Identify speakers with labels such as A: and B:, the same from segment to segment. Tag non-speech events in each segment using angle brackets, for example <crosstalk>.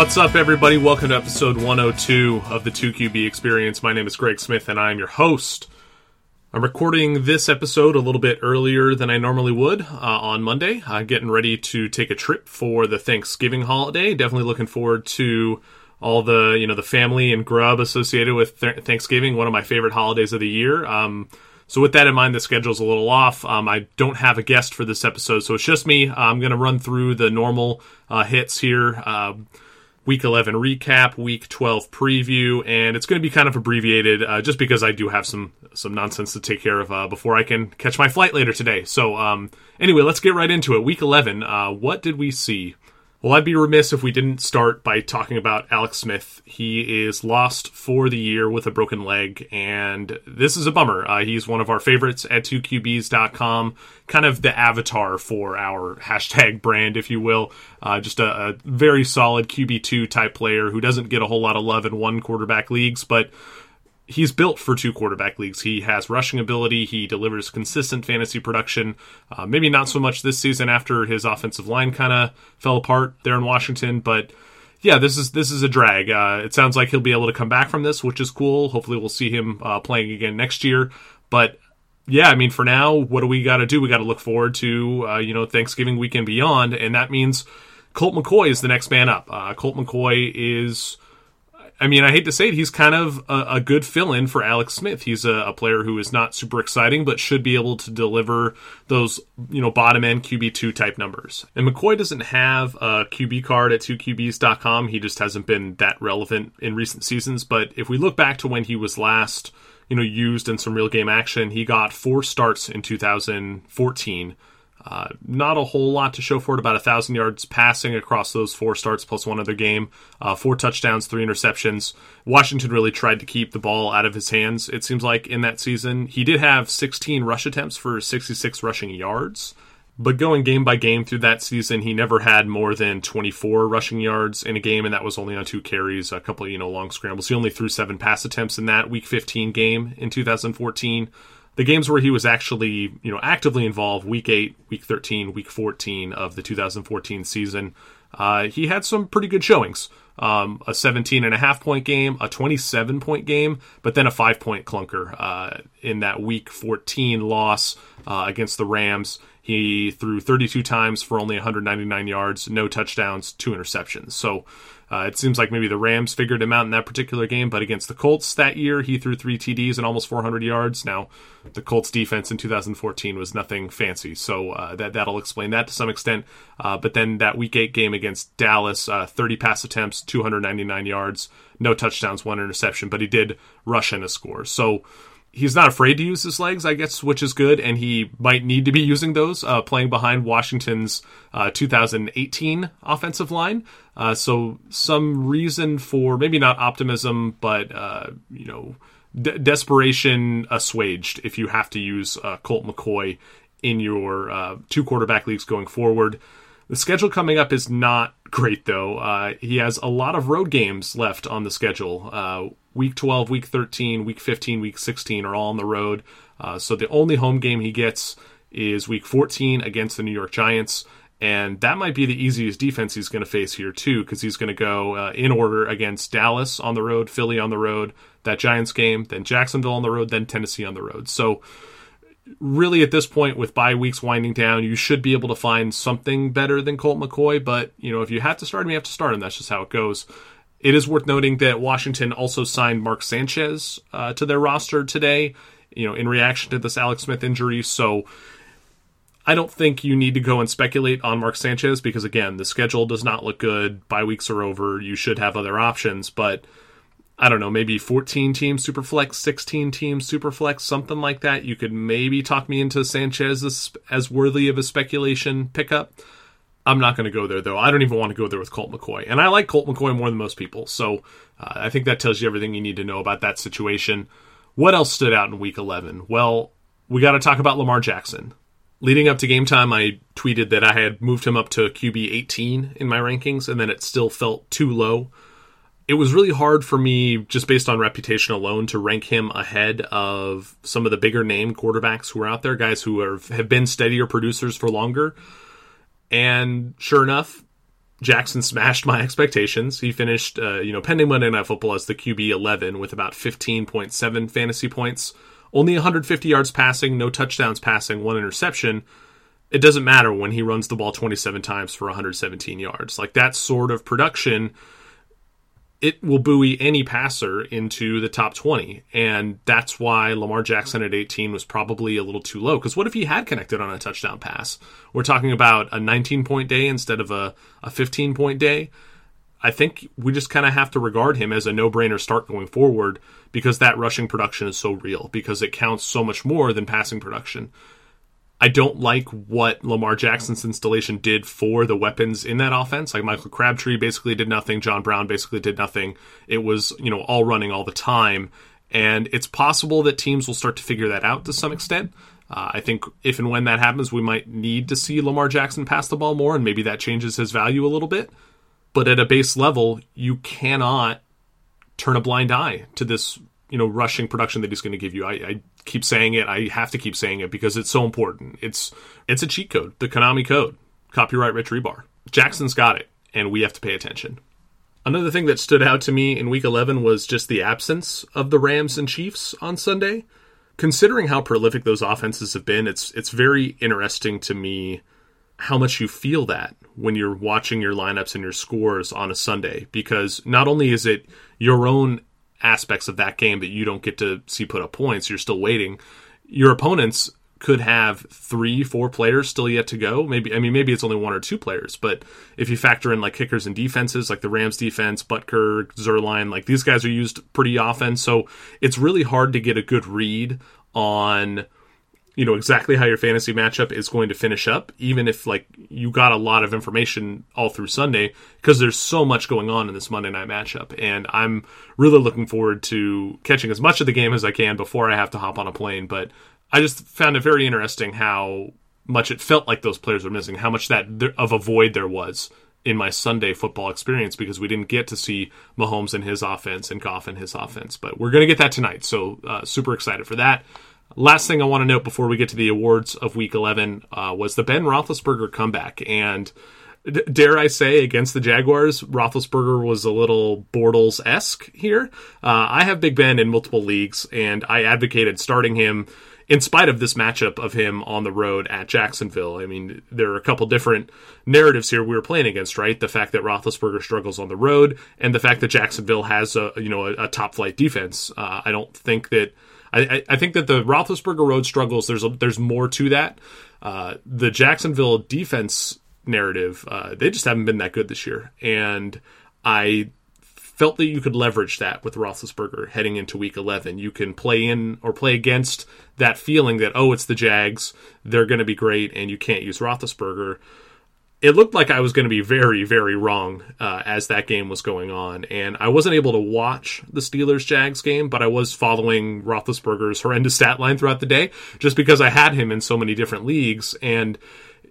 A: What's up, everybody? Welcome to episode 102 of the 2QB Experience. My name is Greg Smith, and I'm your host. I'm recording this episode a little bit earlier than I normally would uh, on Monday. I'm getting ready to take a trip for the Thanksgiving holiday. Definitely looking forward to all the you know the family and grub associated with th- Thanksgiving. One of my favorite holidays of the year. Um, so with that in mind, the schedule's a little off. Um, I don't have a guest for this episode, so it's just me. I'm going to run through the normal uh, hits here. Uh, week 11 recap, week 12 preview, and it's going to be kind of abbreviated uh, just because I do have some some nonsense to take care of uh, before I can catch my flight later today. So um, anyway, let's get right into it. Week 11, uh, what did we see? Well, I'd be remiss if we didn't start by talking about Alex Smith. He is lost for the year with a broken leg, and this is a bummer. Uh, he's one of our favorites at 2QBs.com, kind of the avatar for our <laughs> hashtag brand, if you will. Uh, just a, a very solid QB2 type player who doesn't get a whole lot of love in one quarterback leagues, but he's built for two quarterback leagues. He has rushing ability. He delivers consistent fantasy production. Uh, maybe not so much this season after his offensive line kind of fell apart there in Washington, but yeah, this is this is a drag. Uh, it sounds like he'll be able to come back from this, which is cool. Hopefully, we'll see him uh, playing again next year. But yeah, I mean, for now, what do we got to do? We got to look forward to uh, you know Thanksgiving weekend beyond, and that means Colt McCoy is the next man up. Uh, Colt McCoy is I mean, I hate to say it, he's kind of a, a good fill in for Alex Smith. He's a, a, player who is not super exciting, but should be able to deliver those, you know, bottom end QB2 type numbers. And McCoy doesn't have a QB card at 2QBs.com. He just hasn't been that relevant in recent seasons. But if we look back to when he was last, you know, used in some real game action, he got four starts in 2014 uh, not a whole lot to show for it. About a thousand yards passing across those four starts plus one other game. Uh, four touchdowns, three interceptions. Washington really tried to keep the ball out of his hands. It seems like in that season he did have 16 rush attempts for 66 rushing yards. But going game by game through that season, he never had more than 24 rushing yards in a game, and that was only on two carries, a couple you know long scrambles. He only threw seven pass attempts in that Week 15 game in 2014 the games where he was actually, you know, actively involved, week 8, week 13, week 14 of the 2014 season, uh, he had some pretty good showings. Um, a 17 and a half point game, a 27 point game, but then a five point clunker uh, in that week 14 loss uh, against the Rams. He threw 32 times for only 199 yards, no touchdowns, two interceptions. So uh, it seems like maybe the Rams figured him out in that particular game, but against the Colts that year, he threw three TDs and almost 400 yards. Now, the Colts defense in 2014 was nothing fancy, so uh, that that'll explain that to some extent. Uh, but then that Week Eight game against Dallas, uh, 30 pass attempts, 299 yards, no touchdowns, one interception, but he did rush in a score. So he's not afraid to use his legs, I guess, which is good, and he might need to be using those uh, playing behind Washington's uh, 2018 offensive line. Uh, so some reason for maybe not optimism, but uh, you know, de- desperation assuaged if you have to use uh, Colt McCoy in your uh, two quarterback leagues going forward. The schedule coming up is not great, though. Uh, he has a lot of road games left on the schedule. Uh, week 12, week 13, week 15, week 16 are all on the road. Uh, so the only home game he gets is week 14 against the New York Giants. And that might be the easiest defense he's going to face here, too, because he's going to go uh, in order against Dallas on the road, Philly on the road, that Giants game, then Jacksonville on the road, then Tennessee on the road. So really at this point with bye weeks winding down, you should be able to find something better than Colt McCoy. But you know, if you have to start him, you have to start him. That's just how it goes. It is worth noting that Washington also signed Mark Sanchez uh, to their roster today. You know, in reaction to this Alex Smith injury, so. I don't think you need to go and speculate on Mark Sanchez because again, the schedule does not look good. Bye weeks are over. You should have other options, but I don't know, maybe 14 teams Superflex, 16 teams Superflex, something like that. You could maybe talk me into Sanchez as, as worthy of a speculation pickup. I'm not going to go there, though. I don't even want to go there with Colt McCoy. And I like Colt McCoy more than most people. So uh, I think that tells you everything you need to know about that situation. What else stood out in week 11? Well, we got to talk about Lamar Jackson. Leading up to game time, I tweeted that I had moved him up to QB 18 in my rankings, and then it still felt too low it was really hard for me, just based on reputation alone, to rank him ahead of some of the bigger name quarterbacks who are out there, guys who are, have been steadier producers for longer. And sure enough, Jackson smashed my <laughs> expectations. He finished, uh, you know, pending Monday Night Football as the QB 11 with about 15.7 fantasy points, only 150 yards passing, no touchdowns passing, one interception. It doesn't matter when he runs the ball 27 times for 117 yards. Like that sort of production it will buoy any passer into the top 20. And that's why Lamar Jackson at 18 was probably a little too low. Because what if he had connected on a touchdown pass? We're talking about a 19 point day instead of a, a 15 point day. I think we just kind of have to regard him as a no brainer start going forward because that rushing production is so real, because it counts so much more than passing production. I don't like what Lamar Jackson's installation did for the weapons in that offense. Like Michael Crabtree basically did nothing, John Brown basically did nothing. It was, you know, all running all the time. And it's possible that teams will start to figure that out to some extent. Uh, I think if and when that happens, we might need to see Lamar Jackson pass the ball more, and maybe that changes his value a little bit. But at a base level, you cannot turn a blind eye to this you know rushing production that he's going to give you. I, I, keep saying it. I have to keep saying it because it's so important. It's it's a cheat code, the Konami code, copyright Rich Hribar. Jackson's got it, and we have to pay attention. Another thing that stood out to me in Week 11 was just the absence of the Rams and Chiefs on Sunday. Considering how prolific those offenses have been, it's it's very interesting to me how much you feel that when you're watching your lineups and your scores on a Sunday because not only is it your own aspects of that game that you don't get to see put up points. You're still waiting. Your opponents could have three, four players still yet to go. Maybe I mean maybe it's only one or two players, but if you factor in like kickers and defenses, like the Rams defense, Butker, Zuerlein, like these guys are used pretty often. So it's really hard to get a good read on you know exactly how your fantasy matchup is going to finish up even if like you got a lot of information all through sunday because there's so much going on in this monday night matchup and i'm really looking forward to catching as much of the game as i can before i have to hop on a plane but i just found it very interesting how much it felt like those players were missing how much that of a void there was in my Sunday football experience because we didn't get to see Mahomes and his offense and Goff and his offense. But we're going to get that tonight. So, uh, super excited for that. Last thing I want to note before we get to the awards of Week 11 uh, was the Ben Roethlisberger comeback, and d- dare I say, against the Jaguars, Roethlisberger was a little Bortles esque here. Uh, I have Big Ben in multiple leagues, and I advocated starting him in spite of this matchup of him on the road at Jacksonville. I mean, there are a couple different narratives here we were playing against, right? The fact that Roethlisberger struggles on the road, and the fact that Jacksonville has a you know a, a top flight defense. Uh, I don't think that I, I think that the Roethlisberger road struggles. There's a, there's more to that. Uh, the Jacksonville defense narrative, uh, they just haven't been that good this year, and I felt that you could leverage that with Roethlisberger heading into Week 11. You can play in or play against that feeling that oh, it's the Jags, they're going to be great, and you can't use Roethlisberger it looked like I was going to be very, very wrong uh, as that game was going on. And I wasn't able to watch the Steelers Jags game, but I was following Roethlisberger's horrendous stat line throughout the day just because I had him in so many different leagues. And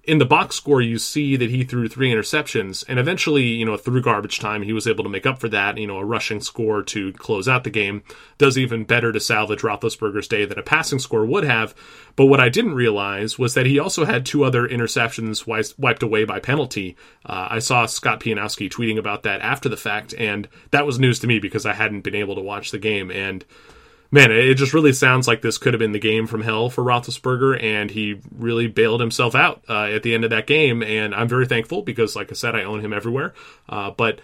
A: in the box score, you see that he threw three interceptions, and eventually, you know, through garbage time, he was able to make up for that. You know, a rushing score to close out the game does even better to salvage Roethlisberger's day than a passing score would have. But what I didn't realize was that he also had two other interceptions wiped away by penalty. Uh, I saw Scott Pianowski tweeting about that after the fact, and that was news to me because I hadn't been able to watch the game and man, it just really sounds like this could have been the game from hell for Roethlisberger, and he really bailed himself out uh, at the end of that game. And I'm very thankful because, like I said, I own him everywhere. Uh, but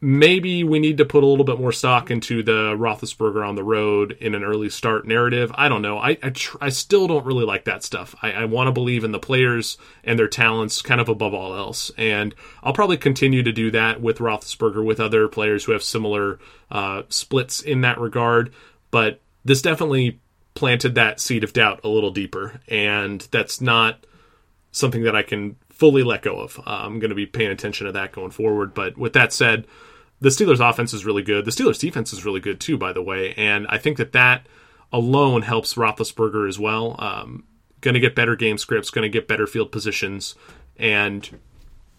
A: maybe we need to put a little bit more stock into the Roethlisberger on the road in an early start narrative. I don't know. I I, tr- I still don't really like that stuff. I, I want to believe in the players and their talents, kind of above all else. And I'll probably continue to do that with Roethlisberger, with other players who have similar uh, splits in that regard but this definitely planted that seed of doubt a little deeper, and that's not something that I can fully let go of. Uh, I'm going to be paying attention to that going forward. But with that said, the Steelers' offense is really good. The Steelers' defense is really good too, by the way, and I think that that alone helps Roethlisberger as well. Um, going to get better game scripts, going to get better field positions, and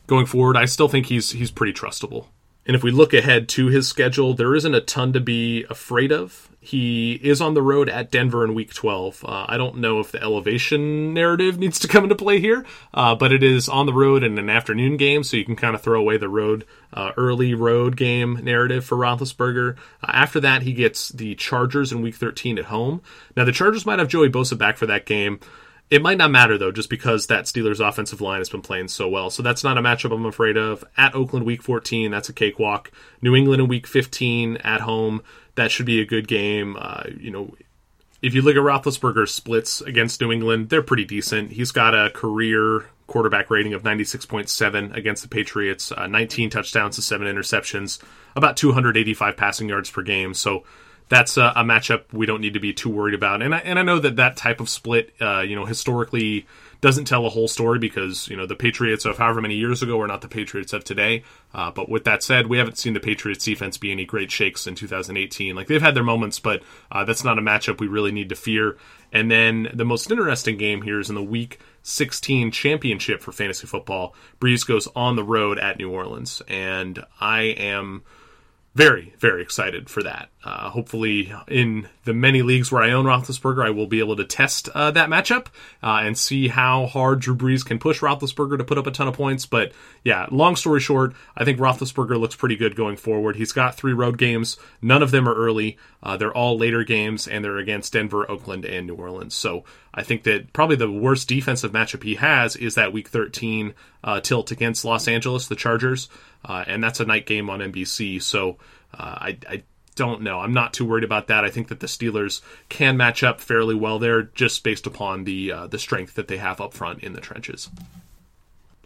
A: going forward, I still think he's he's pretty trustable. And if we look ahead to his schedule, there isn't a ton to be afraid of. He is on the road at Denver in week 12. Uh, I don't know if the elevation narrative needs to come into play here, uh, but it is on the road in an afternoon game, so you can kind of throw away the road, uh, early road game narrative for Roethlisberger. Uh, after that, he gets the Chargers in week 13 at home. Now, the Chargers might have Joey Bosa back for that game. It might not matter though, just because that Steelers offensive line has been playing so well. So that's not a matchup I'm afraid of. At Oakland week 14, that's a cakewalk. New England in week 15 at home, that should be a good game. Uh, you know, if you look at Roethlisberger's splits against New England, they're pretty decent. He's got a career quarterback rating of 96.7 against the Patriots, uh, 19 touchdowns to seven interceptions, about 285 passing yards per game. So that's a, a, matchup we don't need to be too worried about. And I, and I know that that type of split, uh, you know, historically doesn't tell a whole story because you know the Patriots of however many years ago are not the Patriots of today. Uh, but with that said, we haven't seen the Patriots defense be any great shakes in 2018. Like they've had their moments, but uh, that's not a matchup we really need to fear. And then the most interesting game here is in the Week 16 championship for fantasy football. Brees goes on the road at New Orleans, and I am very, very excited for that. Uh, hopefully, in the many leagues where I own Roethlisberger, I will be able to test uh, that matchup uh, and see how hard Drew Brees can push Roethlisberger to put up a ton of points. But yeah, long story short, I think Roethlisberger looks pretty good going forward. He's got three road games. None of them are early. Uh, they're all later games, and they're against Denver, Oakland, and New Orleans. So I think that probably the worst defensive matchup he has is that Week 13 uh, tilt against Los Angeles, the Chargers uh, and that's a night game on NBC. So I, I don't know. I'm not too worried about that. I think that the Steelers can match up fairly well there, just based upon the uh, the strength that they have up front in the trenches.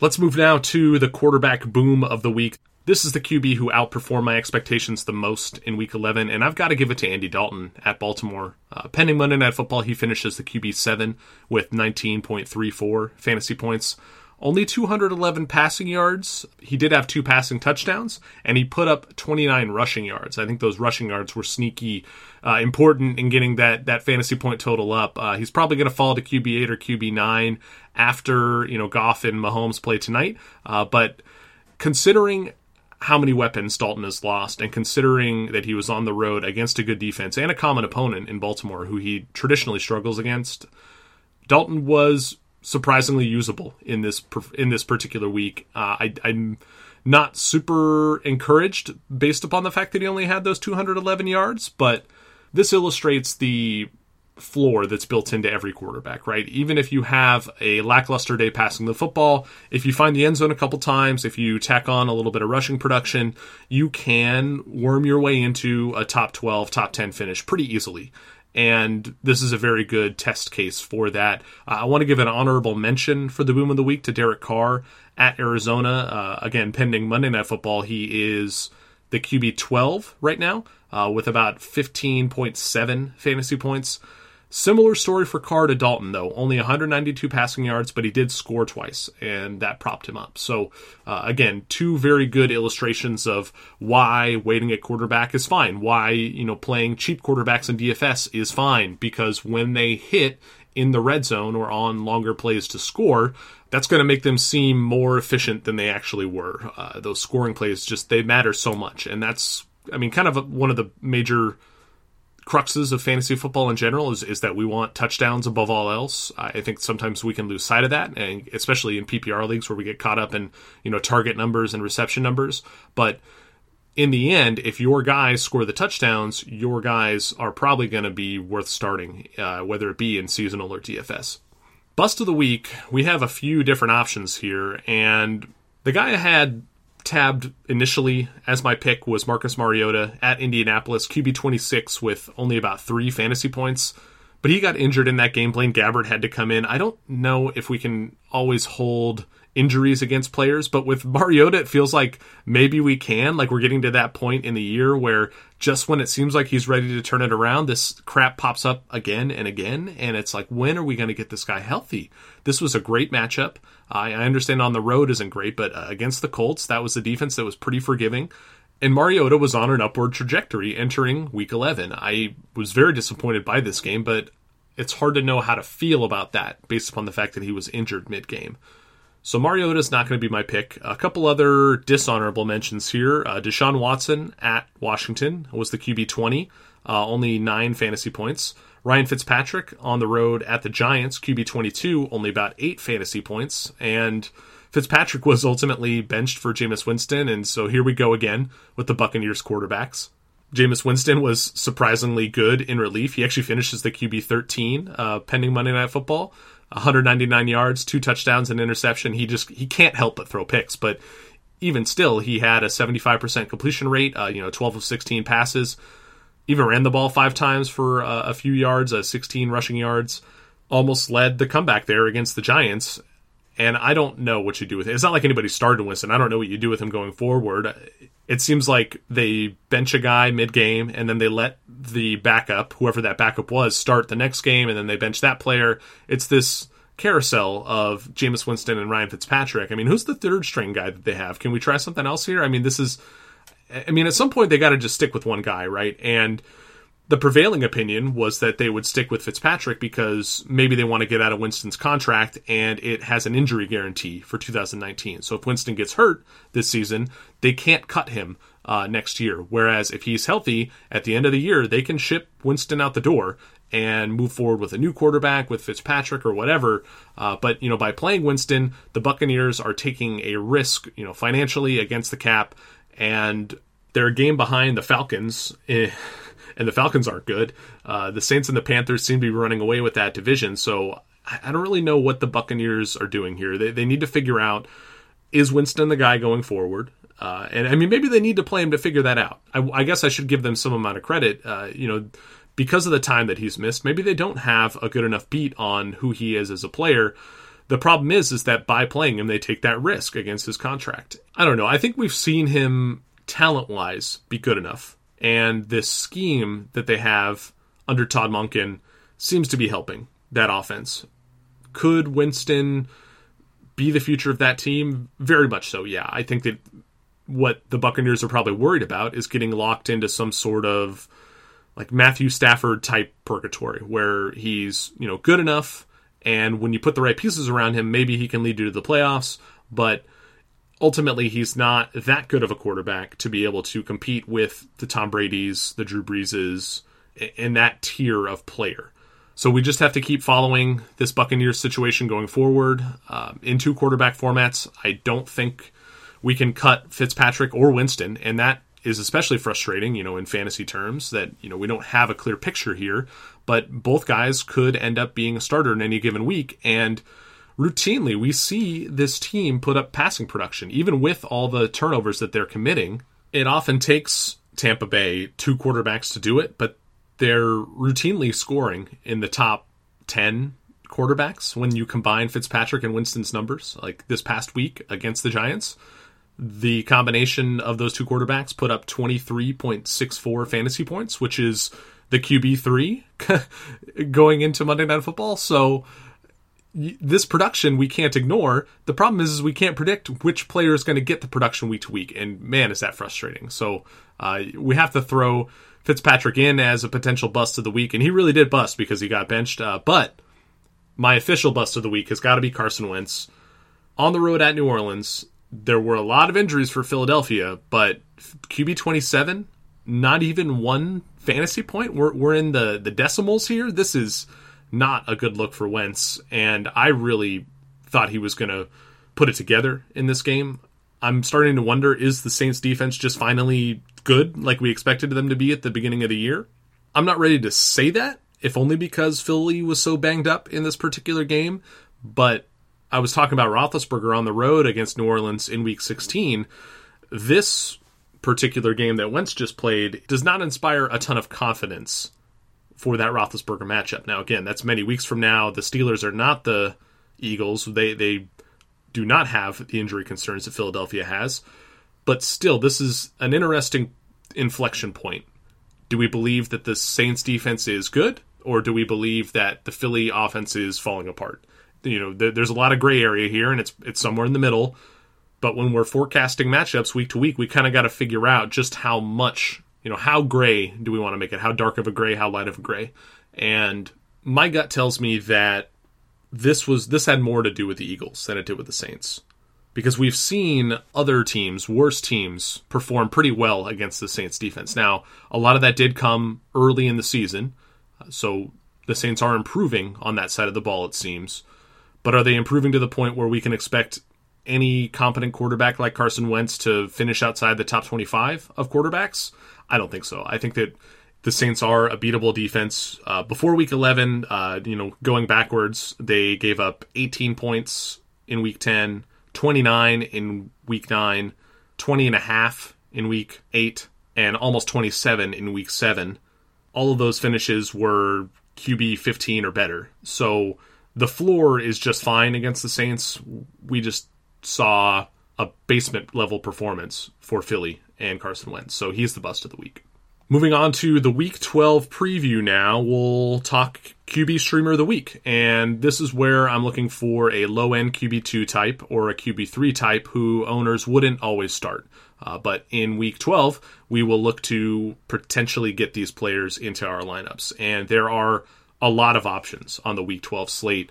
A: Let's move now to the quarterback boom of the week. This is the QB who outperformed my expectations the most in Week 11, and I've got to give it to Andy Dalton at Baltimore. Uh, pending Monday Night Football, he finishes the QB seven with 19.34 fantasy points only 211 passing yards. He did have two passing touchdowns, and he put up 29 rushing yards. I think those rushing yards were sneaky uh, important in getting that that fantasy point total up. Uh, he's probably going to fall to QB eight or QB nine after you know Goff and Mahomes play tonight. Uh, but considering how many weapons Dalton has lost, and considering that he was on the road against a good defense and a common opponent in Baltimore, who he traditionally struggles against, Dalton was surprisingly usable in this in this particular week. Uh, I, I'm not super encouraged based upon the fact that he only had those 211 yards, but this illustrates the floor that's built into every quarterback, right? Even if you have a lackluster day passing the football, if you find the end zone a couple times, if you tack on a little bit of rushing production, you can worm your way into a top 12, top 10 finish pretty easily and this is a very good test case for that. Uh, I want to give an honorable mention for the boom of the week to Derek Carr at Arizona. Uh, again, pending Monday Night Football, he is the QB 12 right now uh, with about 15.7 fantasy points. Similar story for Carr to Dalton, though. Only 192 passing yards, but he did score twice, and that propped him up. So, uh, again, two very good illustrations of why waiting at quarterback is fine. Why, you know, playing cheap quarterbacks in DFS is fine, because when they hit in the red zone or on longer plays to score, that's going to make them seem more efficient than they actually were. Uh, those scoring plays just, they matter so much. And that's, I mean, kind of one of the major cruxes of fantasy football in general is, is that we want touchdowns above all else. I think sometimes we can lose sight of that, and especially in PPR leagues where we get caught up in you know target numbers and reception numbers. But in the end, if your guys score the touchdowns, your guys are probably going to be worth starting, uh, whether it be in seasonal or DFS. Bust of the week, we have a few different options here, and the guy I had tabbed initially as my pick was Marcus Mariota at Indianapolis, QB 26 with only about three fantasy points. But he got injured in that game. Blaine Gabbert had to come in. I don't know if we can always hold injuries against players, but with Mariota, it feels like maybe we can. Like we're getting to that point in the year where just when it seems like he's ready to turn it around, this crap pops up again and again. And it's like, when are we going to get this guy healthy? This was a great matchup. I, I understand on the road isn't great, but uh, against the Colts, that was a defense that was pretty forgiving. And Mariota was on an upward trajectory entering week 11. I was very disappointed by this game, but it's hard to know how to feel about that based upon the fact that he was injured mid game. So Mariota's not going to be my pick. A couple other dishonorable mentions here. Uh, Deshaun Watson at Washington was the QB 20, uh, only nine fantasy points. Ryan Fitzpatrick on the road at the Giants, QB 22, only about eight fantasy points. And Fitzpatrick was ultimately benched for Jameis Winston. And so here we go again with the Buccaneers quarterbacks. Jameis Winston was surprisingly good in relief. He actually finishes the QB 13, uh, pending Monday Night Football. 199 yards, two touchdowns, and interception. He just he can't help but throw picks. But even still, he had a 75% completion rate. Uh, you know, 12 of 16 passes. Even ran the ball five times for uh, a few yards, uh, 16 rushing yards. Almost led the comeback there against the Giants. And I don't know what you do with it. It's not like anybody started Winston. I don't know what you do with him going forward. It seems like they bench a guy mid game and then they let the backup, whoever that backup was, start the next game and then they bench that player. It's this carousel of Jameis Winston and Ryan Fitzpatrick. I mean, who's the third string guy that they have? Can we try something else here? I mean, this is, I mean, at some point they got to just stick with one guy, right? And the prevailing opinion was that they would stick with Fitzpatrick because maybe they want to get out of Winston's contract and it has an injury guarantee for 2019. So if Winston gets hurt this season, they can't cut him uh, next year. Whereas if he's healthy at the end of the year, they can ship Winston out the door and move forward with a new quarterback with Fitzpatrick or whatever. Uh, but you know, by playing Winston, the Buccaneers are taking a risk, you know, financially against the cap, and they're a game behind the Falcons. And the Falcons aren't good. Uh, the Saints and the Panthers seem to be running away with that division. So I don't really know what the Buccaneers are doing here. They, they need to figure out is Winston the guy going forward? Uh, and I mean, maybe they need to play him to figure that out. I, I guess I should give them some amount of credit. Uh, you know, because of the time that he's missed, maybe they don't have a good enough beat on who he is as a player. The problem is, is that by playing him, they take that risk against his contract. I don't know. I think we've seen him talent wise be good enough and this scheme that they have under Todd Monken seems to be helping that offense. Could Winston be the future of that team? Very much so, yeah. I think that what the Buccaneers are probably worried about is getting locked into some sort of like Matthew Stafford type purgatory where he's, you know, good enough and when you put the right pieces around him, maybe he can lead you to the playoffs, but ultimately he's not that good of a quarterback to be able to compete with the Tom Brady's, the Drew Breeses, in that tier of player. So we just have to keep following this Buccaneers situation going forward um, in two quarterback formats. I don't think we can cut Fitzpatrick or Winston, and that is especially frustrating, you know, in fantasy terms that, you know, we don't have a clear picture here, but both guys could end up being a starter in any given week. And routinely we see this team put up passing production, even with all the turnovers that they're committing. It often takes Tampa Bay two quarterbacks to do it, but they're routinely scoring in the top 10 quarterbacks when you combine Fitzpatrick and Winston's numbers. Like this past week against the Giants, the combination of those two quarterbacks put up 23.64 fantasy points, which is the QB3 <laughs> going into Monday Night Football. So this production we can't ignore. The problem is, is we can't predict which player is going to get the production week to week, and man, is that frustrating. So uh, we have to throw Fitzpatrick in as a potential bust of the week, and he really did bust because he got benched. Uh, but my official bust of the week has got to be Carson Wentz on the road at New Orleans. There were a lot of injuries for Philadelphia, but QB twenty seven, not even one fantasy point. We're we're in the the decimals here. This is not a good look for Wentz, and I really thought he was going to put it together in this game. I'm starting to wonder is the Saints defense just finally good like we expected them to be at the beginning of the year? I'm not ready to say that, if only because Philly was so banged up in this particular game, but I was talking about Roethlisberger on the road against New Orleans in week 16. This particular game that Wentz just played does not inspire a ton of confidence for that Roethlisberger matchup. Now, again, that's many weeks from now. The Steelers are not the Eagles. They they do not have the injury concerns that Philadelphia has. But still, this is an interesting inflection point. Do we believe that the Saints defense is good, or do we believe that the Philly offense is falling apart? You know, there's a lot of gray area here, and it's it's somewhere in the middle. But when we're forecasting matchups week to week, we kind of got to figure out just how much you know, how gray do we want to make it? How dark of a gray? How light of a gray? And my gut tells me that this was this had more to do with the Eagles than it did with the Saints. Because we've seen other teams, worse teams, perform pretty well against the Saints defense. Now, a lot of that did come early in the season. So the Saints are improving on that side of the ball, it seems. But are they improving to the point where we can expect any competent quarterback like Carson Wentz to finish outside the top 25 of quarterbacks? I don't think so. I think that the Saints are a beatable defense. Uh, before Week 11, uh, you know, going backwards, they gave up 18 points in Week 10, 29 in Week 9, 20 and a half in Week 8, and almost 27 in Week 7. All of those finishes were QB 15 or better. So the floor is just fine against the Saints. We just saw a basement level performance for Philly and Carson Wentz. So he's the bust of the week. Moving on to the Week 12 preview now, we'll talk QB Streamer of the Week. And this is where I'm looking for a low end QB2 type or a QB3 type who owners wouldn't always start. Uh, but in Week 12, we will look to potentially get these players into our lineups. And there are a lot of options on the Week 12 slate.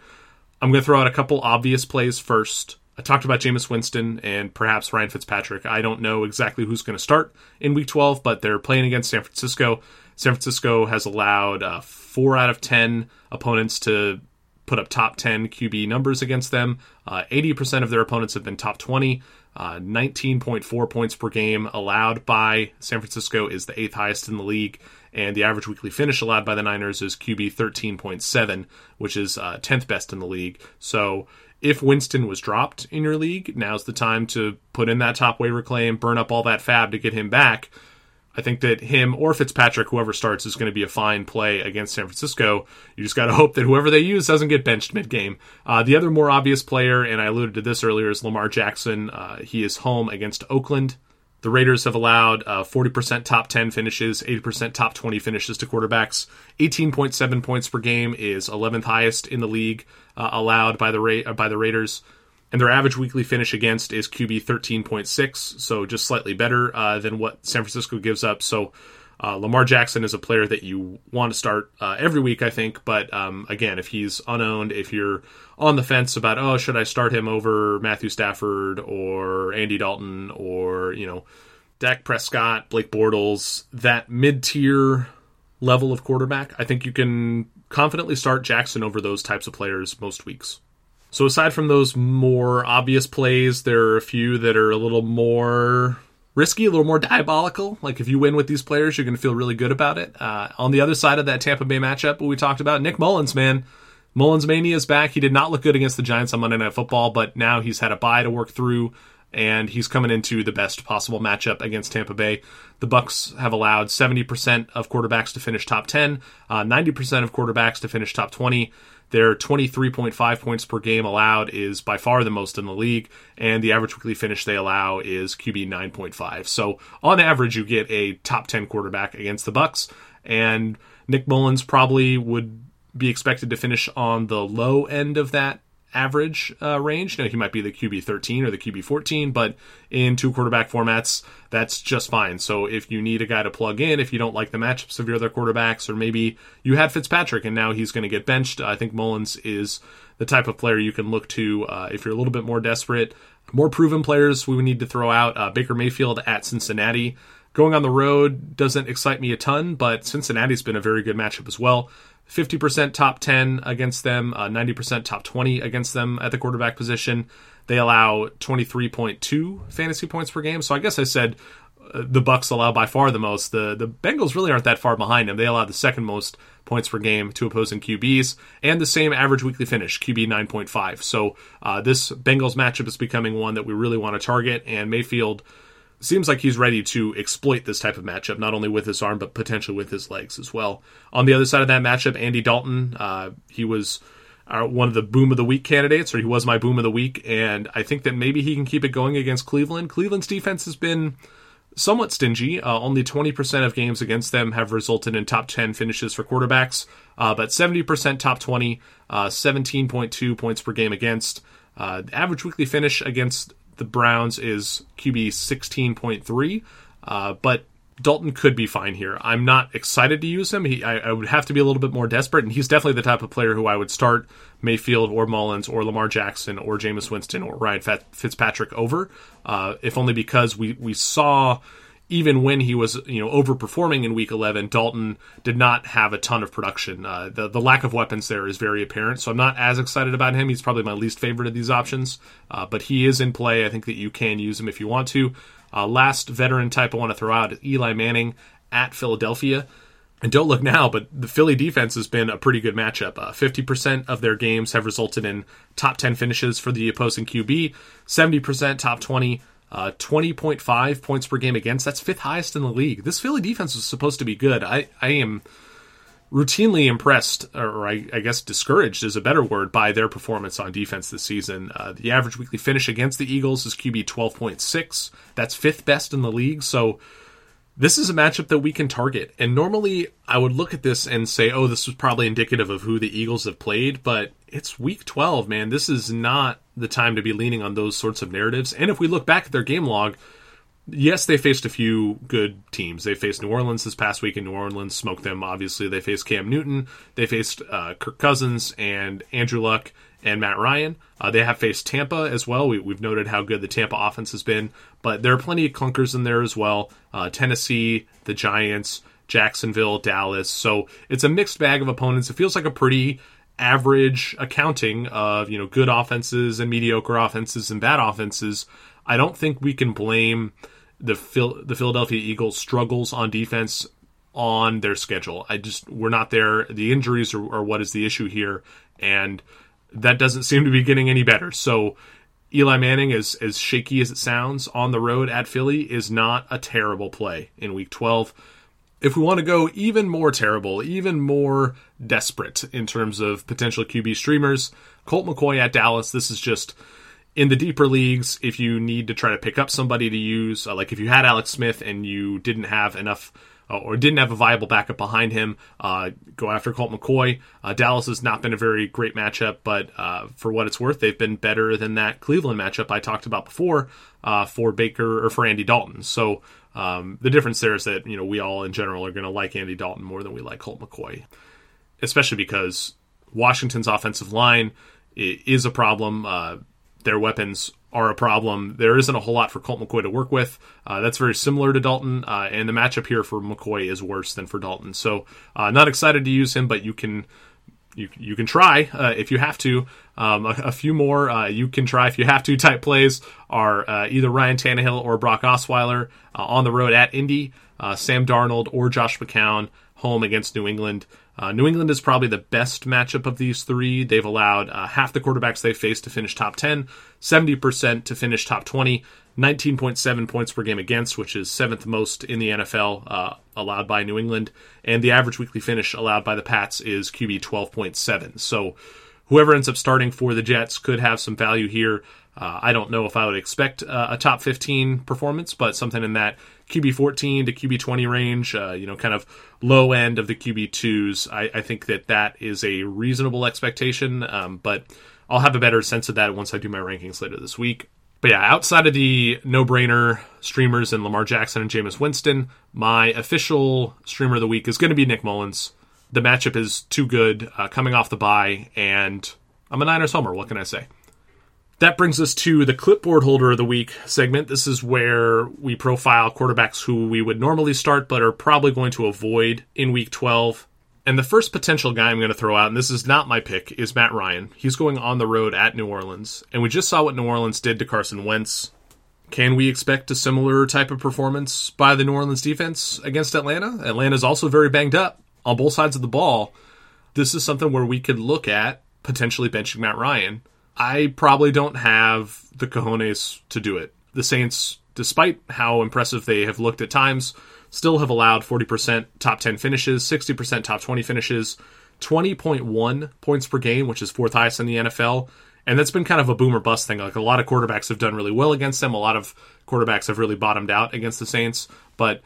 A: I'm going to throw out a couple obvious plays first. I talked about Jameis Winston and perhaps Ryan Fitzpatrick. I don't know exactly who's going to start in Week 12, but they're playing against San Francisco. San Francisco has allowed uh, four out of 10 opponents to put up top 10 QB numbers against them. Uh, 80% of their opponents have been top 20. Uh, 19.4 points per game allowed by San Francisco is the eighth highest in the league, and the average weekly finish allowed by the Niners is QB 13.7, which is uh, 10th best in the league. So if Winston was dropped in your league, now's the time to put in that top waiver claim, burn up all that FAAB to get him back. I think that him or Fitzpatrick, whoever starts, is going to be a fine play against San Francisco. You just got to <laughs> hope that whoever they use doesn't get benched mid game. Uh, the other more obvious player, and I alluded to this earlier, is Lamar Jackson. Uh, he is home against Oakland. The Raiders have allowed uh, 40% top 10 finishes, 80% top 20 finishes to quarterbacks. 18.7 points per game is 11th highest in the league uh, allowed by the Ra- uh, by the Raiders, and their average weekly finish against is QB 13.6, so just slightly better uh, than what San Francisco gives up. So. Uh, Lamar Jackson is a player that you want to start uh, every week, I think. But um, again, if he's unowned, if you're on the fence about, oh, should I start him over Matthew Stafford or Andy Dalton or, you know, Dak Prescott, Blake Bortles, that mid tier level of quarterback, I think you can confidently start Jackson over those types of players most weeks. So aside from those more obvious plays, there are a few that are a little more risky, a little more diabolical. Like if you win with these players, you're going to feel really good about it. Uh, on the other side of that Tampa Bay matchup, we talked about, Nick Mullens, man. Mullens mania is back. He did not look good against the Giants on Monday Night Football, but now he's had a bye to work through, and he's coming into the best possible matchup against Tampa Bay. The Bucks have allowed 70% of quarterbacks to finish top 10, uh, 90% of quarterbacks to finish top 20. Their 23.5 points per game allowed is by far the most in the league, and the average weekly finish they allow is QB 9.5. So on average, you get a top 10 quarterback against the Bucks, and Nick Mullens probably would be expected to finish on the low end of that average uh, range. Know, he might be the QB 13 or the QB 14, but in two quarterback formats, that's just fine. So if you need a guy to plug in, if you don't like the matchups of your other quarterbacks, or maybe you had Fitzpatrick and now he's going to get benched, I think Mullens is the type of player you can look to uh, if you're a little bit more desperate. More proven players we would need to throw out uh, Baker Mayfield at Cincinnati. Going on the road doesn't excite me a ton, but Cincinnati's been a very good matchup as well. 50% top 10 against them, uh, 90% top 20 against them at the quarterback position. They allow 23.2 fantasy points per game. So I guess I said uh, the Bucks allow by far the most. The the Bengals really aren't that far behind them. They allow the second most points per game to opposing QBs and the same average weekly finish, QB 9.5. So uh, this Bengals matchup is becoming one that we really want to target, and Mayfield seems like he's ready to exploit this type of matchup, not only with his arm, but potentially with his legs as well. On the other side of that matchup, Andy Dalton, uh, he was uh, one of the boom of the week candidates, or he was my boom of the week, and I think that maybe he can keep it going against Cleveland. Cleveland's defense has been somewhat stingy. Uh, only 20% of games against them have resulted in top 10 finishes for quarterbacks, uh, but 70% top 20, 17.2 uh, points per game against. Uh, average weekly finish against the Browns is QB 16.3. Uh, but Dalton could be fine here. I'm not excited to use him. He, I, I, would have to be a little bit more desperate, and he's definitely the type of player who I would start Mayfield or Mullens or Lamar Jackson or Jameis Winston or Ryan Fitzpatrick over, uh, if only because we we saw even when he was you know overperforming in week 11 dalton did not have a ton of production. Uh, the, the lack of weapons there is very apparent so i'm not as excited about him. He's probably my least favorite of these options. Uh, but he is in play. I think that you can use him if you want to. Uh, last veteran type i want to throw out is eli manning at philadelphia. And don't look now, but the Philly defense has been a pretty good matchup. Uh, 50% of their games have resulted in top 10 finishes for the opposing QB, 70% top 20, uh, 20.5 points per game against. That's fifth highest in the league. This Philly defense was supposed to be good. I, I am routinely impressed, or I, I, guess discouraged is a better word, by their performance on defense this season. Uh, the average weekly finish against the Eagles is QB 12.6. That's fifth best in the league. So this is a matchup that we can target. And normally I would look at this and say, oh, this was probably indicative of who the Eagles have played, but it's week 12, man. This is not the time to be leaning on those sorts of narratives. And if we look back at their game log, yes, they faced a few good teams. They faced New Orleans this past week, and New Orleans smoked them. Obviously, they faced Cam Newton, they faced uh, Kirk Cousins and Andrew Luck and Matt Ryan. Uh, they have faced Tampa as well. We, have noted how good the Tampa offense has been, but there are plenty of clunkers in there as well. Uh, Tennessee, the Giants, Jacksonville, Dallas. So it's a mixed bag of opponents. It feels like a pretty average accounting of you know good offenses and mediocre offenses and bad offenses, I don't think we can blame the Phil- the Philadelphia Eagles' struggles on defense on their schedule. I just we're not there. The injuries are, are what is the issue here, and that doesn't seem to be getting any better. So. Eli Manning, as as shaky as it sounds on the road at Philly, is not a terrible play in Week 12 if we want to go even more terrible, even more desperate in terms of potential QB streamers, Colt McCoy at Dallas, this is just in the deeper leagues. If you need to try to pick up somebody to use, uh, like if you had Alex Smith and you didn't have enough or didn't have a viable backup behind him, uh, go after Colt McCoy. Uh, Dallas has not been a very great matchup, but uh, for what it's worth, they've been better than that Cleveland matchup I talked about before uh, for Baker or for Andy Dalton. So um, the difference there is that you know we all in general are going to like Andy Dalton more than we like Colt McCoy, especially because Washington's offensive line is a problem. Uh, their weapons are a problem. There isn't a whole lot for Colt McCoy to work with. Uh, that's very similar to Dalton, uh, and the matchup here for McCoy is worse than for Dalton. So, uh, not excited to use him, but you can you you can try uh, if you have to. Um, a, a, few more uh, you can try if you have to type plays are uh, either Ryan Tannehill or Brock Osweiler on the road at Indy, Sam Darnold or Josh McCown home against New England. Uh, New England is probably the best matchup of these three. They've allowed half the quarterbacks they faced to finish top 10, 70% to finish top 20. 19.7 points per game against, which is seventh most in the NFL uh, allowed by New England. And the average weekly finish allowed by the Pats is QB 12.7. So whoever ends up starting for the Jets could have some value here. Uh, I don't know if I would expect uh, a top 15 performance, but something in that QB 14 to QB 20 range, uh, you know, kind of low end of the QB 2s. I, I think that that is a reasonable expectation, um, but I'll have a better sense of that once I do my rankings later this week. But yeah, outside of the no brainer streamers and Lamar Jackson and Jameis Winston, my official streamer of the week is going to be Nick Mullens. The matchup is too good uh, coming off the bye, and I'm a Niners homer. What can I say? That brings us to the clipboard holder of the week segment. This is where we profile quarterbacks who we would normally start but are probably going to avoid in week 12 and the first potential guy I'm going to throw out, and this is not my pick, is Matt Ryan. He's going on the road at New Orleans. And we just saw what New Orleans did to Carson Wentz. Can we expect a similar type of performance by the New Orleans defense against Atlanta? Atlanta's also very banged up on both sides of the ball. This is something where we could look at potentially benching Matt Ryan. I probably don't have the cojones to do it. The Saints, despite how impressive they have looked at times, still have allowed 40% top 10 finishes, 60% top 20 finishes, 20.1 points per game, which is fourth highest in the NFL. And that's been kind of a boomer bust thing. Like a lot of quarterbacks have done really well against them. A lot of quarterbacks have really bottomed out against the Saints. But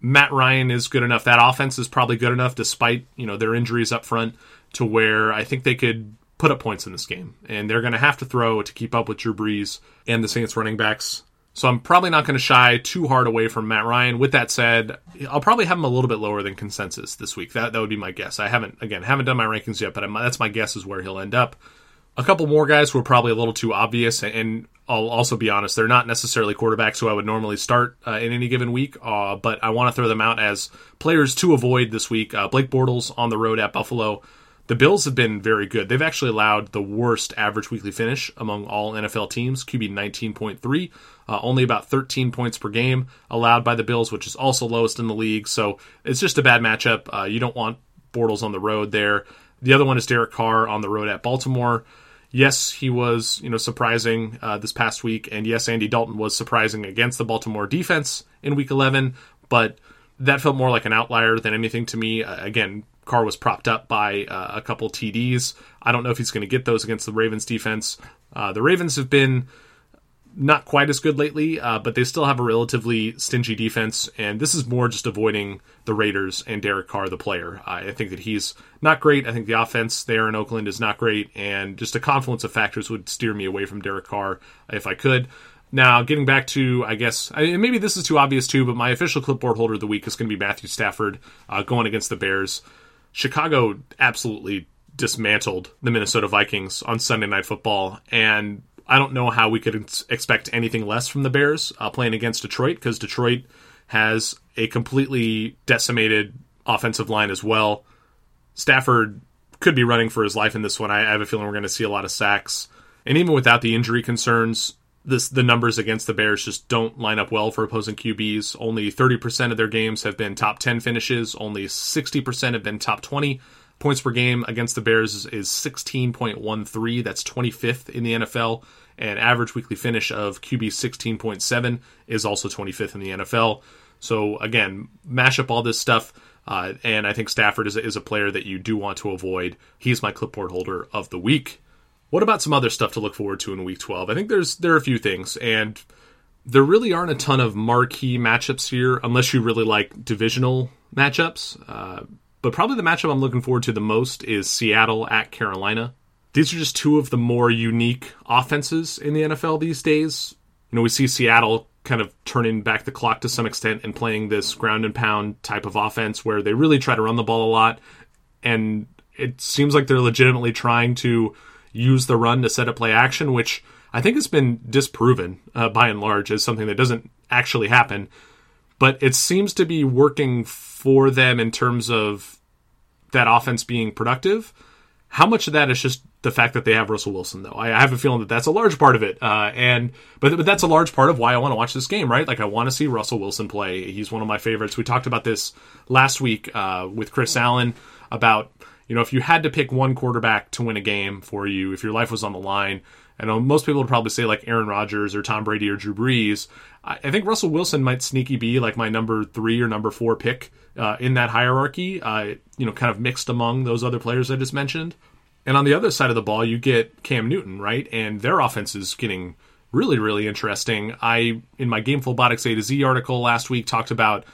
A: Matt Ryan is good enough. That offense is probably good enough, despite you know their injuries up front, to where I think they could put up points in this game. And they're going to have to throw to keep up with Drew Brees and the Saints running backs. So I'm probably not going to shy too hard away from Matt Ryan. With that said, I'll probably have him a little bit lower than consensus this week. That that would be my guess. I haven't again haven't done my rankings yet, but I'm, that's my guess is where he'll end up. A couple more guys who are probably a little too obvious, and I'll also be honest, they're not necessarily quarterbacks who I would normally start uh, in any given week, uh, but I want to throw them out as players to avoid this week. Uh, Blake Bortles on the road at Buffalo. The Bills have been very good. They've actually allowed the worst average weekly finish among all NFL teams, QB 19.3, uh, only about 13 points per game allowed by the Bills, which is also lowest in the league. So it's just a bad matchup. Uh, you don't want Bortles on the road there. The other one is Derek Carr on the road at Baltimore. Yes, he was, you know, surprising uh, this past week, and yes, Andy Dalton was surprising against the Baltimore defense in Week 11, but that felt more like an outlier than anything to me. Uh, again, Carr was propped up by uh, a couple TDs. I don't know if he's going to get those against the Ravens defense. Uh, the Ravens have been not quite as good lately, uh, but they still have a relatively stingy defense, and this is more just avoiding the Raiders and Derek Carr, the player. I think that he's not great. I think the offense there in Oakland is not great, and just a confluence of factors would steer me away from Derek Carr if I could. Now, getting back to, I guess, I, maybe this is too obvious too, but my official clipboard holder of the week is going to be Matthew Stafford uh, going against the Bears. Chicago absolutely dismantled the Minnesota Vikings on Sunday Night Football, and I don't know how we could expect anything less from the Bears uh, playing against Detroit because Detroit has a completely decimated offensive line as well. Stafford could be running for his life in this one. I, I have a feeling we're going to see a lot of sacks, and even without the injury concerns, this the numbers against the Bears just don't line up well for opposing QBs. Only 30% of their games have been top 10 finishes. Only 60% have been top 20. Points per game against the Bears is, is 16.13. That's 25th in the NFL. And average weekly finish of QB 16.7 is also 25th in the NFL. So again, mash up all this stuff. Uh, and I think Stafford is is a player that you do want to avoid. He's my clipboard holder of the week. What about some other stuff to look forward to in Week 12? I think there's there are a few things, and there really aren't a ton of marquee matchups here, unless you really like divisional matchups. Uh, but probably the matchup I'm looking forward to the most is Seattle at Carolina. These are just two of the more unique offenses in the NFL these days. You know, we see Seattle kind of turning back the clock to some extent and playing this ground and pound type of offense where they really try to run the ball a lot. And it seems like they're legitimately trying to use the run to set up play action, which I think has been disproven uh, by and large as something that doesn't actually happen. But it seems to be working for them in terms of that offense being productive. How much of that is just the fact that they have Russell Wilson, though? I, have a feeling that that's a large part of it, uh, and but, but that's a large part of why I want to watch this game, right? Like I want to see Russell Wilson play. He's one of my favorites. We talked about this last week uh, with Chris Allen about you know, if you had to pick one quarterback to win a game for you, if your life was on the line, I know most people would probably say like Aaron Rodgers or Tom Brady or Drew Brees. I, I think Russell Wilson might sneaky be like my number three or number four pick uh, in that hierarchy. Uh, you know, kind of mixed among those other players I just mentioned. And on the other side of the ball, you get Cam Newton, right? And their offense is getting really, really interesting. I in my Game Fullbotics A to Z article last week talked about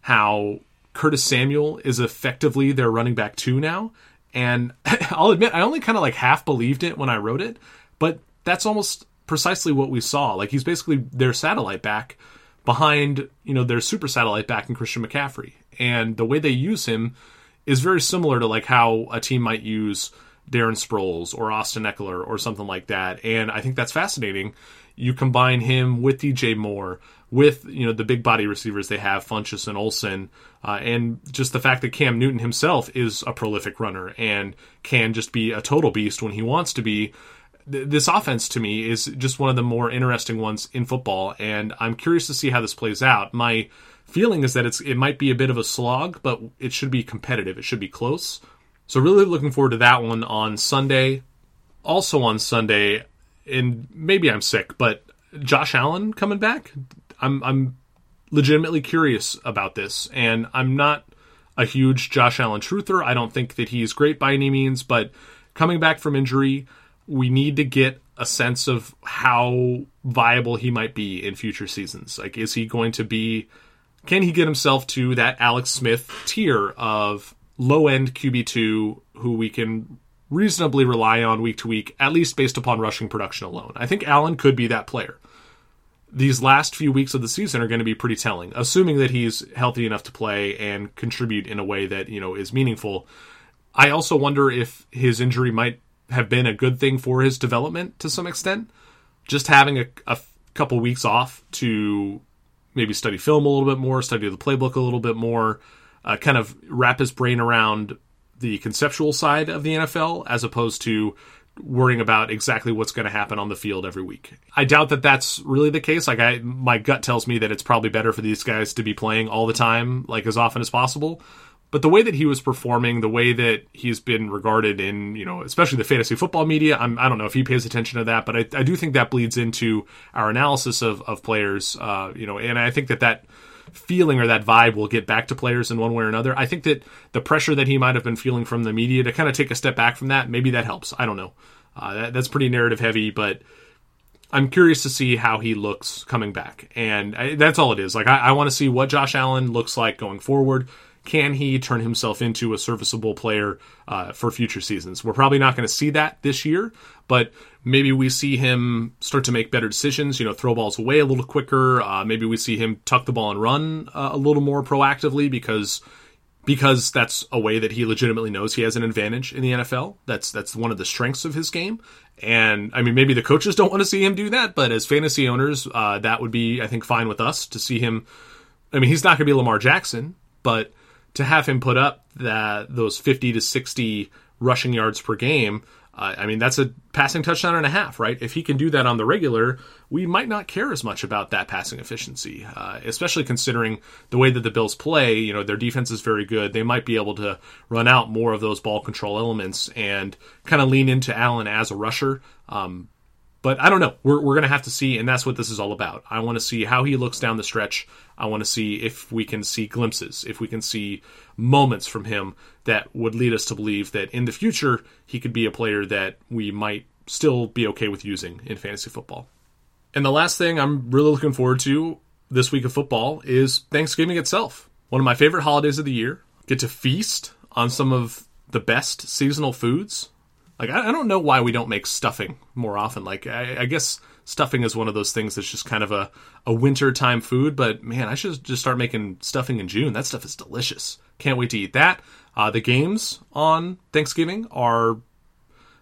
A: how Curtis Samuel is effectively their running back two now. And <laughs> I'll admit, I only kind of like half believed it when I wrote it, but that's almost precisely what we saw. Like he's basically their satellite back behind, you know, their super satellite back in Christian McCaffrey. And the way they use him is very similar to like how a team might use Darren Sproles or Austin Ekeler or something like that. And I think that's fascinating. You combine him with DJ Moore, with you know the big body receivers they have, Funchess and Olsen, uh, and just the fact that Cam Newton himself is a prolific runner and can just be a total beast when he wants to be. This offense to me is just one of the more interesting ones in football, and I'm curious to see how this plays out. My feeling is that it's it might be a bit of a slog, but it should be competitive. It should be close. So really looking forward to that one on Sunday. Also on Sunday, and maybe I'm sick, but Josh Allen coming back. I'm I'm legitimately curious about this, and I'm not a huge Josh Allen truther. I don't think that he's great by any means, but coming back from injury, we need to get a sense of how viable he might be in future seasons. Like, is he going to be? Can he get himself to that Alex Smith tier of low end QB two who we can reasonably rely on week to week, at least based upon rushing production alone? I think Allen could be that player. these last few weeks of the season are going to be pretty telling, assuming that he's healthy enough to play and contribute in a way that, you know, is meaningful. I also wonder if his injury might have been a good thing for his development to some extent. Just having a, a couple weeks off to maybe study film a little bit more, study the playbook a little bit more, uh, kind of wrap his brain around the conceptual side of the NFL as opposed to worrying about exactly what's going to happen on the field every week. I doubt that that's really the case. Like I my gut tells me that it's probably better for these guys to be playing all the time, like as often as possible. But the way that he was performing, the way that he's been regarded in, you know, especially the fantasy football media, I'm, I do not know if he pays attention to that, but I, I, do think that bleeds into our analysis of, of players, uh, you know, and I think that that feeling or that vibe will get back to players in one way or another. I think that the pressure that he might have been feeling from the media to kind of take a step back from that, maybe that helps. I don't know. Uh, that, that's pretty narrative heavy, but I'm curious to see how he looks coming back. And I, that's all it is. Like, I, I want to see what Josh Allen looks like going forward. Can he turn himself into a serviceable player uh, for future seasons? We're probably not going to see that this year, but maybe we see him start to make better decisions. You know, throw balls away a little quicker. Uh, maybe we see him tuck the ball and run uh, a little more proactively because because that's a way that he legitimately knows he has an advantage in the NFL. That's that's one of the strengths of his game. And I mean, maybe the coaches <laughs> don't want to see him do that, but as fantasy owners, uh, that would be I think fine with us to see him. I mean, he's not going to be Lamar Jackson, but to have him put up that those 50 to 60 rushing yards per game, uh, I mean, that's a passing touchdown and a half, right? If he can do that on the regular, we might not care as much about that passing efficiency, uh, especially considering the way that the Bills play. You know, their defense is very good. They might be able to run out more of those ball control elements and kind of lean into Allen as a rusher. Um, but I don't know. We're, we're going to have to see, and that's what this is all about. I want to see how he looks down the stretch. I want to see if we can see glimpses, if we can see moments from him that would lead us to believe that in the future he could be a player that we might still be okay with using in fantasy football. And the last thing I'm really looking forward to this week of football is Thanksgiving itself. One of my favorite holidays of the year. Get to feast on some of the best seasonal foods like I, I don't know why we don't make stuffing more often. Like I, I guess stuffing is one of those things that's just kind of a, a winter time food. But man, I should just start making stuffing in June. That stuff is delicious. Can't wait to eat that. Uh, the games on Thanksgiving are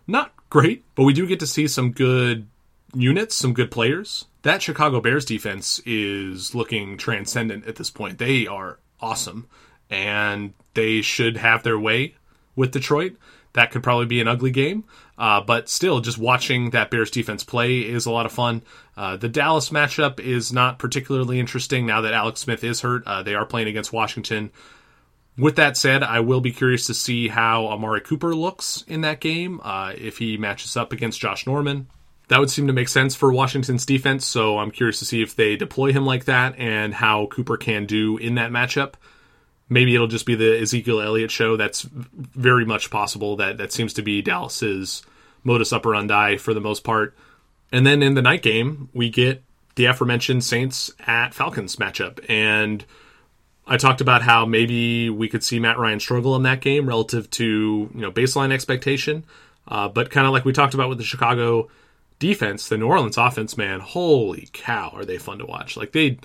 A: not great, but we do get to see some good units, some good players. That Chicago Bears defense is looking transcendent at this point. They are awesome, and they should have their way with Detroit that could probably be an ugly game. Uh, but still, just watching that Bears defense play is a lot of fun. Uh, the Dallas matchup is not particularly interesting now that Alex Smith is hurt. Uh, they are playing against Washington. With that said, I will be curious to see how Amari Cooper looks in that game uh, if he matches up against Josh Norman. That would seem to make sense for Washington's defense, so I'm curious to see if they deploy him like that and how Cooper can do in that matchup maybe it'll just be the Ezekiel Elliott show. That's very much possible. That that seems to be Dallas's modus operandi for the most part. And then in the night game, we get the aforementioned Saints at Falcons matchup, and I talked about how maybe we could see Matt Ryan struggle in that game relative to you know baseline expectation, uh, but kind of like we talked about with the Chicago defense, the New Orleans offense, man, holy cow, are they fun to watch? Like they,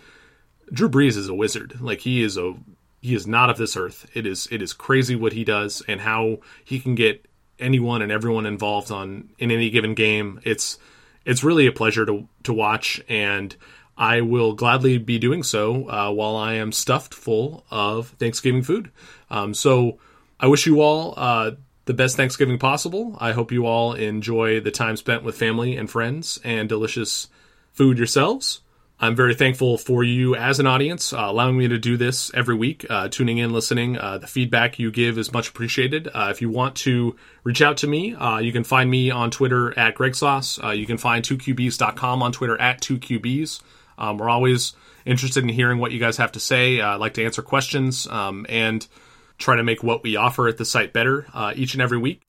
A: Drew Brees is a wizard. Like he is a he is not of this earth. It is it is crazy what he does and how he can get anyone and everyone involved on in any given game. It's it's really a pleasure to to watch, and I will gladly be doing so uh, while I am stuffed full of Thanksgiving food. Um, so I wish you all uh, the best Thanksgiving possible. I hope you all enjoy the time spent with family and friends and delicious food yourselves. I'm very thankful for you as an audience, uh, allowing me to do this every week, uh, tuning in, listening. Uh, the feedback you give is much appreciated. Uh, if you want to reach out to me, uh, you can find me on Twitter at Greg Sauce. Uh, you can find 2QBs.com on Twitter at 2QBs. Um, we're always interested in hearing what you guys have to say. I like to answer questions um, and try to make what we offer at the site better each and every week.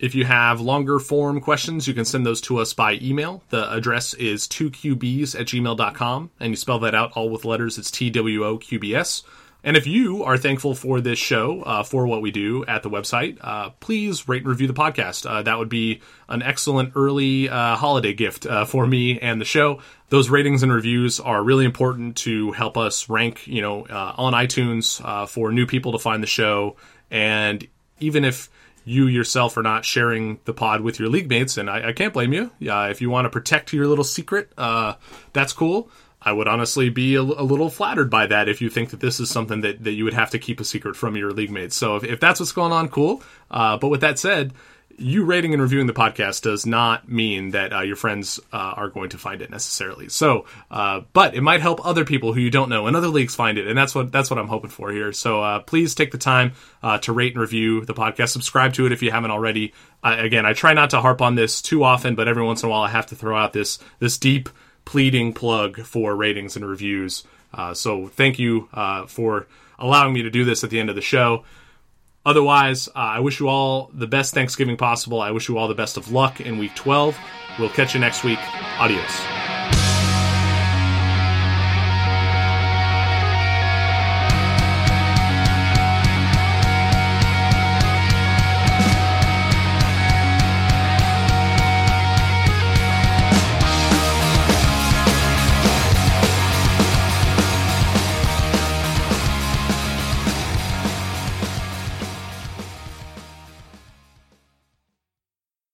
A: If you have longer form questions, you can send those to us by email. The address is 2qbs at gmail.com, and you spell that out all with letters. It's T W O Q B S. And if you are thankful for this show, uh, for what we do at the website, uh, please rate and review the podcast. Uh, that would be an excellent early uh, holiday gift uh, for me and the show. Those ratings and reviews are really important to help us rank, you know, uh, on iTunes for new people to find the show. And even if you yourself are not sharing the pod with your league mates, and I, I can't blame you. Yeah, if you want to protect your little secret, that's cool. I would honestly be a, a, little flattered by that if you think that this is something that, that you would have to keep a secret from your league mates. So if, if that's what's going on, cool. Uh, but with that said, you rating and reviewing the podcast does not mean that uh, your friends uh, are going to find it necessarily. So, uh, but it might help other people who you don't know in other leagues find it, and that's what that's what I'm hoping for here. So, uh, please take the time uh, to rate and review the podcast. Subscribe to it if you haven't already. again, I try not to harp on this too often, but every once in a while I have to throw out this this deep pleading plug for ratings and reviews. Uh, so thank you for allowing me to do this at the end of the show. Otherwise, uh, I wish you all the best Thanksgiving possible. I wish you all the best of luck in week 12. We'll catch you next week. Adios.